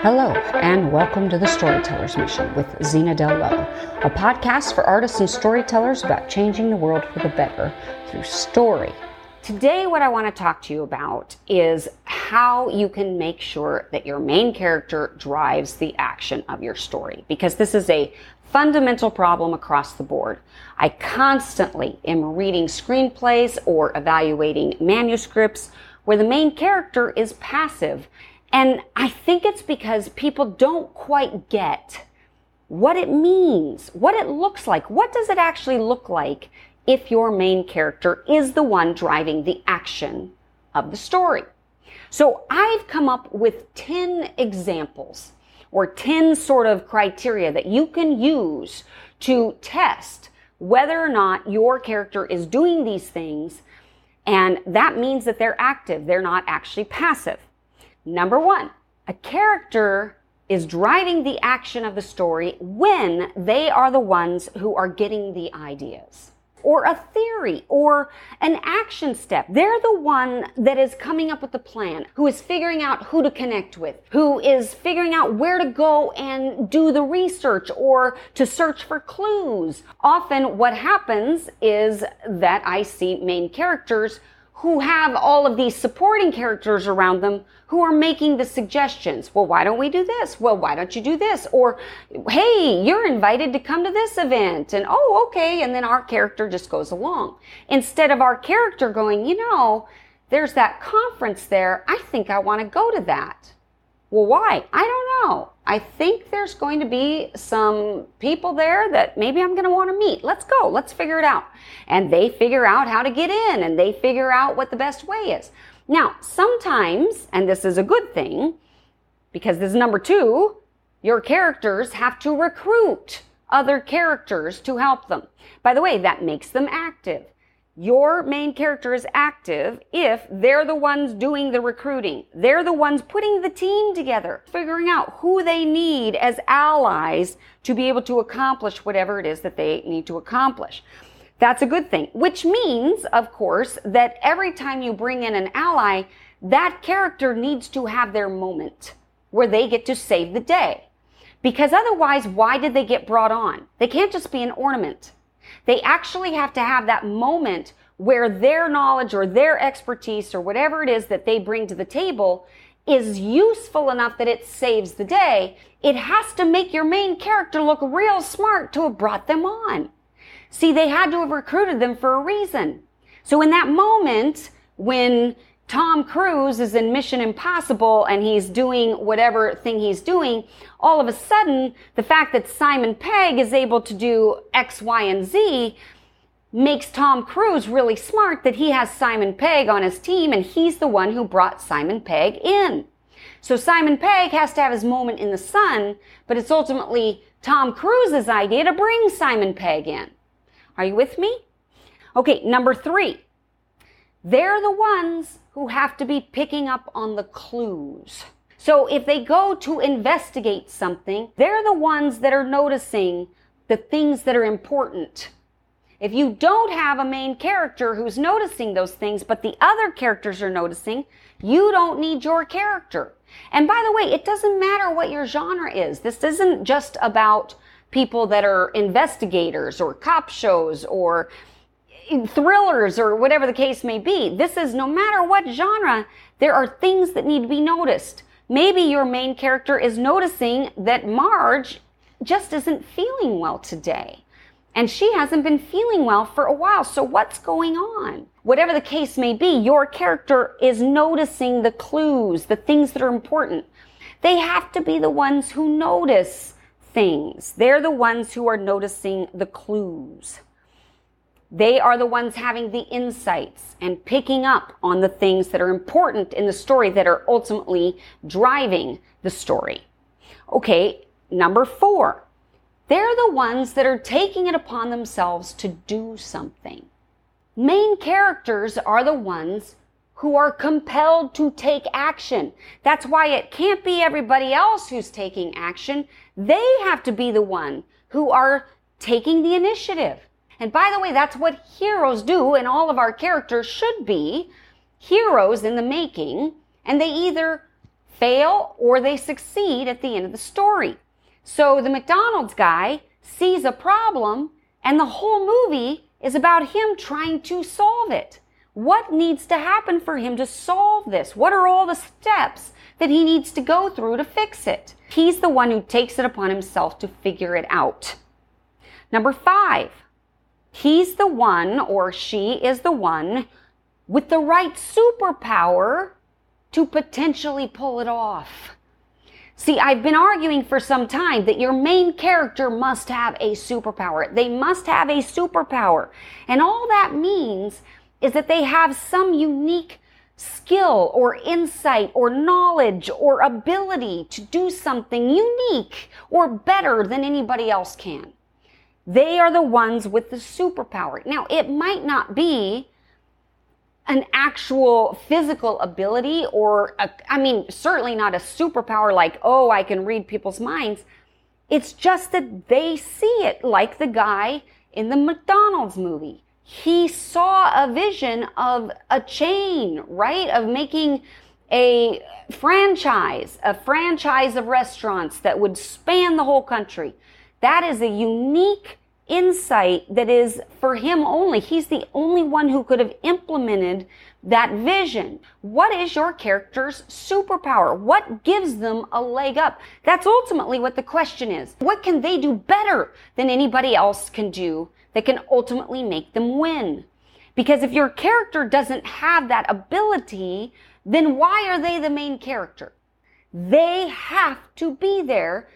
Hello, and welcome to the Storyteller's Mission with Zena Dell Lowe, a podcast for artists and storytellers about changing the world for the better through story. Today, what I want to talk to you about is how you can make sure that your main character drives the action of your story, because this is a fundamental problem across the board. I constantly am reading screenplays or evaluating manuscripts where the main character is passive. And I think it's because people don't quite get what it means, what it looks like. What does it actually look like if your main character is the one driving the action of the story? So I've come up with 10 examples or 10 sort of criteria that you can use to test whether or not your character is doing these things. And that means that they're active. They're not actually passive. Number one, a character is driving the action of the story when they are the ones who are getting the ideas or a theory or an action step. They're the one that is coming up with the plan, who is figuring out who to connect with, who is figuring out where to go and do the research or to search for clues. Often what happens is that I see main characters who have all of these supporting characters around them who are making the suggestions. Well, why don't we do this? Well, why don't you do this? Or, hey, you're invited to come to this event. And, oh, okay. And then our character just goes along. Instead of our character going, you know, there's that conference there. I think I want to go to that. Well, why? I don't know. I think there's going to be some people there that maybe I'm going to want to meet. Let's go. Let's figure it out. And they figure out how to get in and they figure out what the best way is. Now, sometimes, and this is a good thing, because this is number two, your characters have to recruit other characters to help them. By the way, that makes them active your main character is active if they're the ones doing the recruiting. They're the ones putting the team together, figuring out who they need as allies to be able to accomplish whatever it is that they need to accomplish. That's a good thing, which means, of course, that every time you bring in an ally, that character needs to have their moment where they get to save the day. Because otherwise, why did they get brought on? They can't just be an ornament. They actually have to have that moment where their knowledge or their expertise or whatever it is that they bring to the table is useful enough that it saves the day. It has to make your main character look real smart to have brought them on. See, they had to have recruited them for a reason. So in that moment, when Tom Cruise is in Mission Impossible and he's doing whatever thing he's doing, all of a sudden, the fact that Simon Pegg is able to do X, Y, and Z makes Tom Cruise really smart that he has Simon Pegg on his team and he's the one who brought Simon Pegg in. So Simon Pegg has to have his moment in the sun, but it's ultimately Tom Cruise's idea to bring Simon Pegg in. Are you with me? Okay, number three. They're the ones who have to be picking up on the clues. So if they go to investigate something, they're the ones that are noticing the things that are important. If you don't have a main character who's noticing those things, but the other characters are noticing, you don't need your character. And by the way, it doesn't matter what your genre is. This isn't just about people that are investigators or cop shows or thrillers or whatever the case may be. This is no matter what genre, there are things that need to be noticed. Maybe your main character is noticing that Marge just isn't feeling well today. And she hasn't been feeling well for a while. So what's going on? Whatever the case may be, your character is noticing the clues, the things that are important. They have to be the ones who notice things. They're the ones who are noticing the clues. They are the ones having the insights and picking up on the things that are important in the story that are ultimately driving the story. Okay, number four. They're the ones that are taking it upon themselves to do something. Main characters are the ones who are compelled to take action. That's why it can't be everybody else who's taking action. They have to be the one who are taking the initiative. And by the way, that's what heroes do, and all of our characters should be heroes in the making. And they either fail or they succeed at the end of the story. So the McDonald's guy sees a problem and the whole movie is about him trying to solve it. What needs to happen for him to solve this? What are all the steps that he needs to go through to fix it? He's the one who takes it upon himself to figure it out. Number five, he's the one or she is the one with the right superpower to potentially pull it off. See, I've been arguing for some time that your main character must have a superpower. They must have a superpower. And all that means is that they have some unique skill or insight or knowledge or ability to do something unique or better than anybody else can. They are the ones with the superpower. Now, it might not be an actual physical ability or, a, I mean, certainly not a superpower like, oh, I can read people's minds. It's just that they see it like the guy in the McDonald's movie. He saw a vision of a chain, right? Of making a franchise, a franchise of restaurants that would span the whole country. That is a unique insight that is for him only. He's the only one who could have implemented that vision. What is your character's superpower? What gives them a leg up? That's ultimately what the question is. What can they do better than anybody else can do that can ultimately make them win? Because if your character doesn't have that ability, then why are they the main character? They have to be there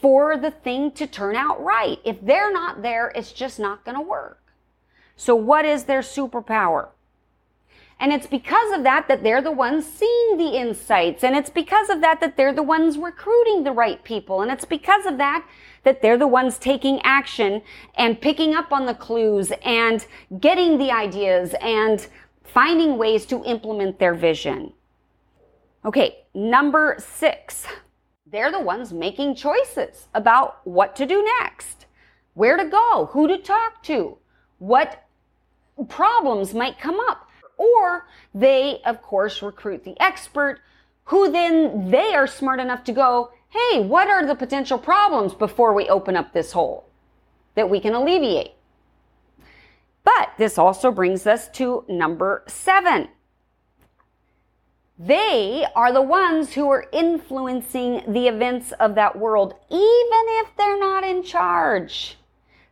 for the thing to turn out right. If they're not there, it's just not going to work. So what is their superpower? And it's because of that that they're the ones seeing the insights. And it's because of that that they're the ones recruiting the right people. And it's because of that that they're the ones taking action and picking up on the clues and getting the ideas and finding ways to implement their vision. Okay, number six. They're the ones making choices about what to do next, where to go, who to talk to, what problems might come up. Or they, of course, recruit the expert who then they are smart enough to go, hey, what are the potential problems before we open up this hole that we can alleviate? But this also brings us to number seven. They are the ones who are influencing the events of that world, even if they're not in charge.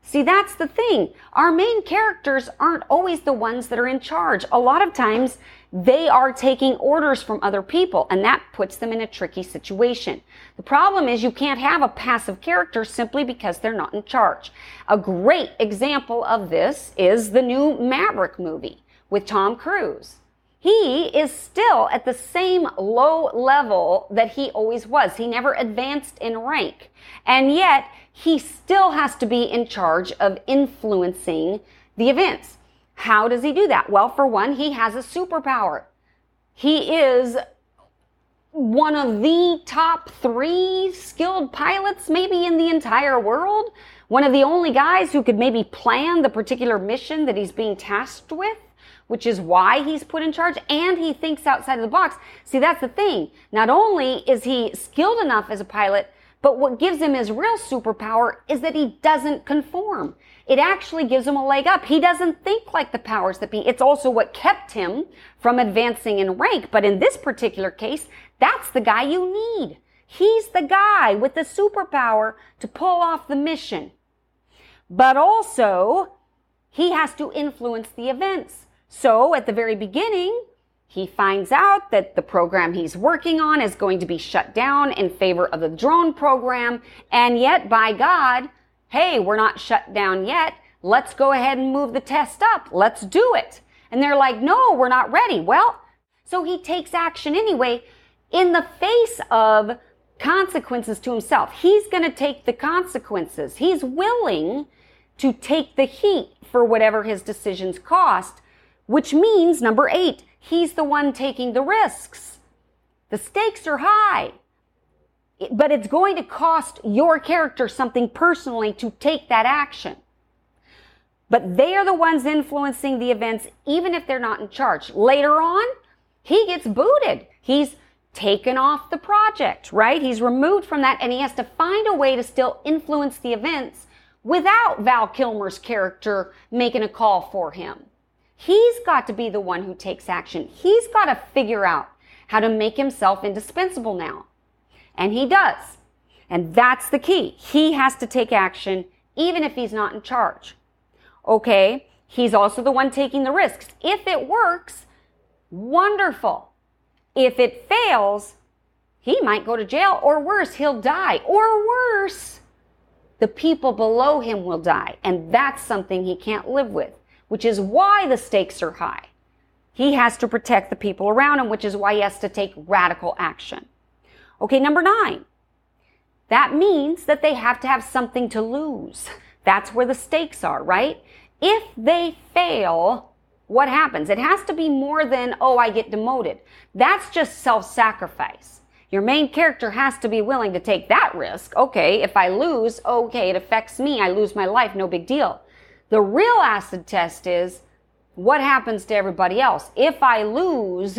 See, that's the thing. Our main characters aren't always the ones that are in charge. A lot of times, they are taking orders from other people, and that puts them in a tricky situation. The problem is you can't have a passive character simply because they're not in charge. A great example of this is the new Maverick movie with Tom Cruise he is still at the same low level that he always was. He never advanced in rank. And yet, he still has to be in charge of influencing the events. How does he do that? Well, for one, he has a superpower. He is one of the top three skilled pilots, maybe in the entire world. One of the only guys who could maybe plan the particular mission that he's being tasked with which is why he's put in charge and he thinks outside of the box. See, that's the thing. Not only is he skilled enough as a pilot, but what gives him his real superpower is that he doesn't conform. It actually gives him a leg up. He doesn't think like the powers that be. It's also what kept him from advancing in rank. But in this particular case, that's the guy you need. He's the guy with the superpower to pull off the mission. But also, he has to influence the events. So at the very beginning, he finds out that the program he's working on is going to be shut down in favor of the drone program. And yet, by God, hey, we're not shut down yet. Let's go ahead and move the test up. Let's do it. And they're like, no, we're not ready. Well, so he takes action anyway in the face of consequences to himself. He's going to take the consequences. He's willing to take the heat for whatever his decisions cost which means number eight, he's the one taking the risks. The stakes are high, but it's going to cost your character something personally to take that action. But they are the ones influencing the events, even if they're not in charge. Later on, he gets booted. He's taken off the project, right? He's removed from that and he has to find a way to still influence the events without Val Kilmer's character making a call for him. He's got to be the one who takes action. He's got to figure out how to make himself indispensable now. And he does. And that's the key. He has to take action even if he's not in charge. Okay. He's also the one taking the risks. If it works, wonderful. If it fails, he might go to jail or worse, he'll die or worse. The people below him will die. And that's something he can't live with which is why the stakes are high. He has to protect the people around him, which is why he has to take radical action. Okay, number nine. That means that they have to have something to lose. That's where the stakes are, right? If they fail, what happens? It has to be more than, oh, I get demoted. That's just self sacrifice. Your main character has to be willing to take that risk. Okay, if I lose, okay, it affects me. I lose my life, no big deal. The real acid test is what happens to everybody else? If I lose,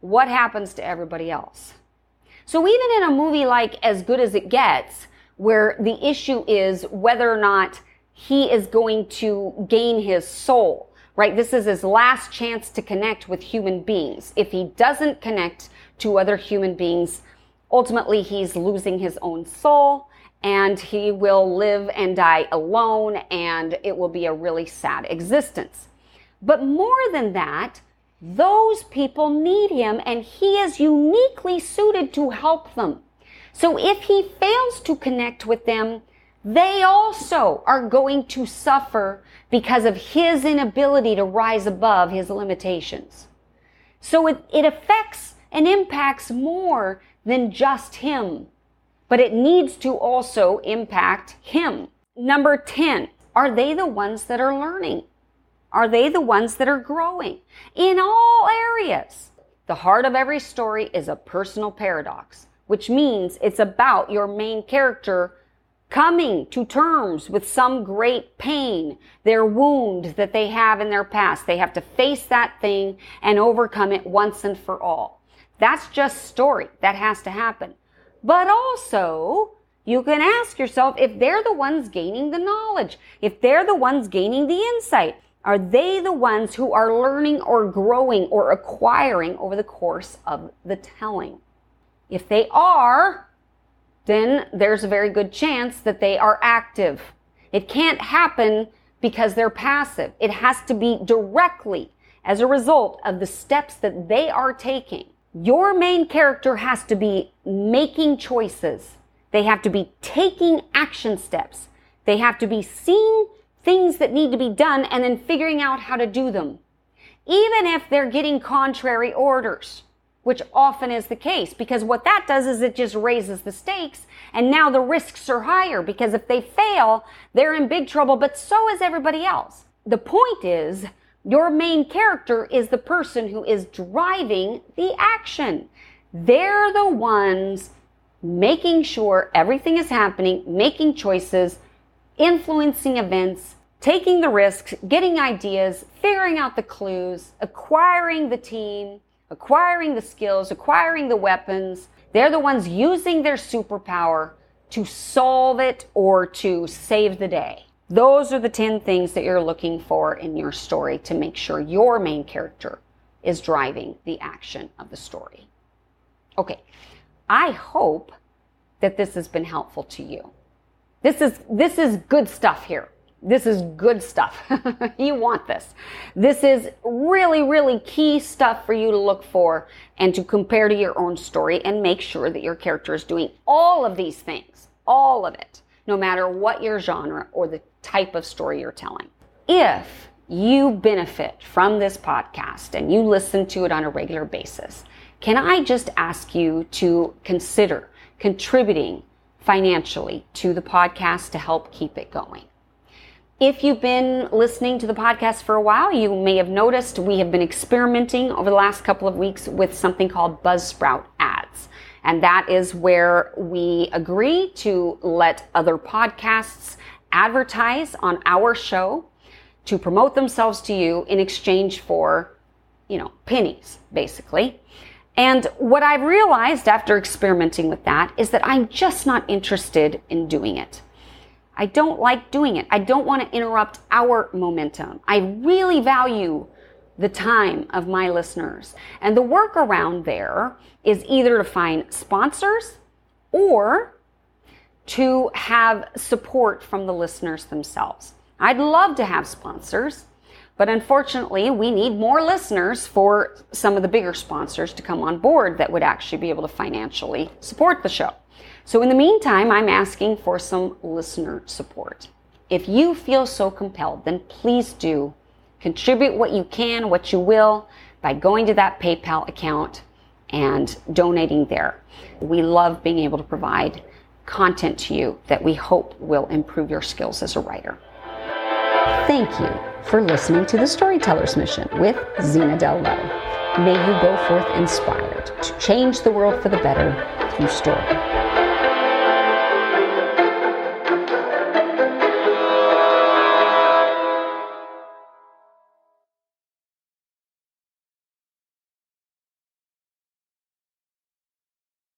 what happens to everybody else? So even in a movie like As Good as It Gets, where the issue is whether or not he is going to gain his soul, right? This is his last chance to connect with human beings. If he doesn't connect to other human beings, ultimately he's losing his own soul and he will live and die alone and it will be a really sad existence. But more than that, those people need him and he is uniquely suited to help them. So if he fails to connect with them, they also are going to suffer because of his inability to rise above his limitations. So it, it affects and impacts more than just him but it needs to also impact him. Number 10, are they the ones that are learning? Are they the ones that are growing in all areas? The heart of every story is a personal paradox, which means it's about your main character coming to terms with some great pain, their wound that they have in their past. They have to face that thing and overcome it once and for all. That's just story. That has to happen. But also, you can ask yourself if they're the ones gaining the knowledge, if they're the ones gaining the insight, are they the ones who are learning or growing or acquiring over the course of the telling? If they are, then there's a very good chance that they are active. It can't happen because they're passive. It has to be directly as a result of the steps that they are taking your main character has to be making choices. They have to be taking action steps. They have to be seeing things that need to be done and then figuring out how to do them. Even if they're getting contrary orders, which often is the case, because what that does is it just raises the stakes and now the risks are higher because if they fail, they're in big trouble, but so is everybody else. The point is your main character is the person who is driving the action. They're the ones making sure everything is happening, making choices, influencing events, taking the risks, getting ideas, figuring out the clues, acquiring the team, acquiring the skills, acquiring the weapons. They're the ones using their superpower to solve it or to save the day. Those are the 10 things that you're looking for in your story to make sure your main character is driving the action of the story. Okay, I hope that this has been helpful to you. This is, this is good stuff here. This is good stuff. you want this. This is really, really key stuff for you to look for and to compare to your own story and make sure that your character is doing all of these things, all of it no matter what your genre or the type of story you're telling. If you benefit from this podcast and you listen to it on a regular basis, can I just ask you to consider contributing financially to the podcast to help keep it going? If you've been listening to the podcast for a while, you may have noticed we have been experimenting over the last couple of weeks with something called Buzzsprout ads. And that is where we agree to let other podcasts advertise on our show to promote themselves to you in exchange for, you know, pennies, basically. And what I've realized after experimenting with that is that I'm just not interested in doing it. I don't like doing it. I don't want to interrupt our momentum. I really value the time of my listeners. And the workaround there is either to find sponsors or to have support from the listeners themselves. I'd love to have sponsors, but unfortunately, we need more listeners for some of the bigger sponsors to come on board that would actually be able to financially support the show. So, in the meantime, I'm asking for some listener support. If you feel so compelled, then please do contribute what you can, what you will, by going to that PayPal account and donating there. We love being able to provide content to you that we hope will improve your skills as a writer. Thank you for listening to the Storyteller's Mission with Zena Dell May you go forth inspired to change the world for the better through story.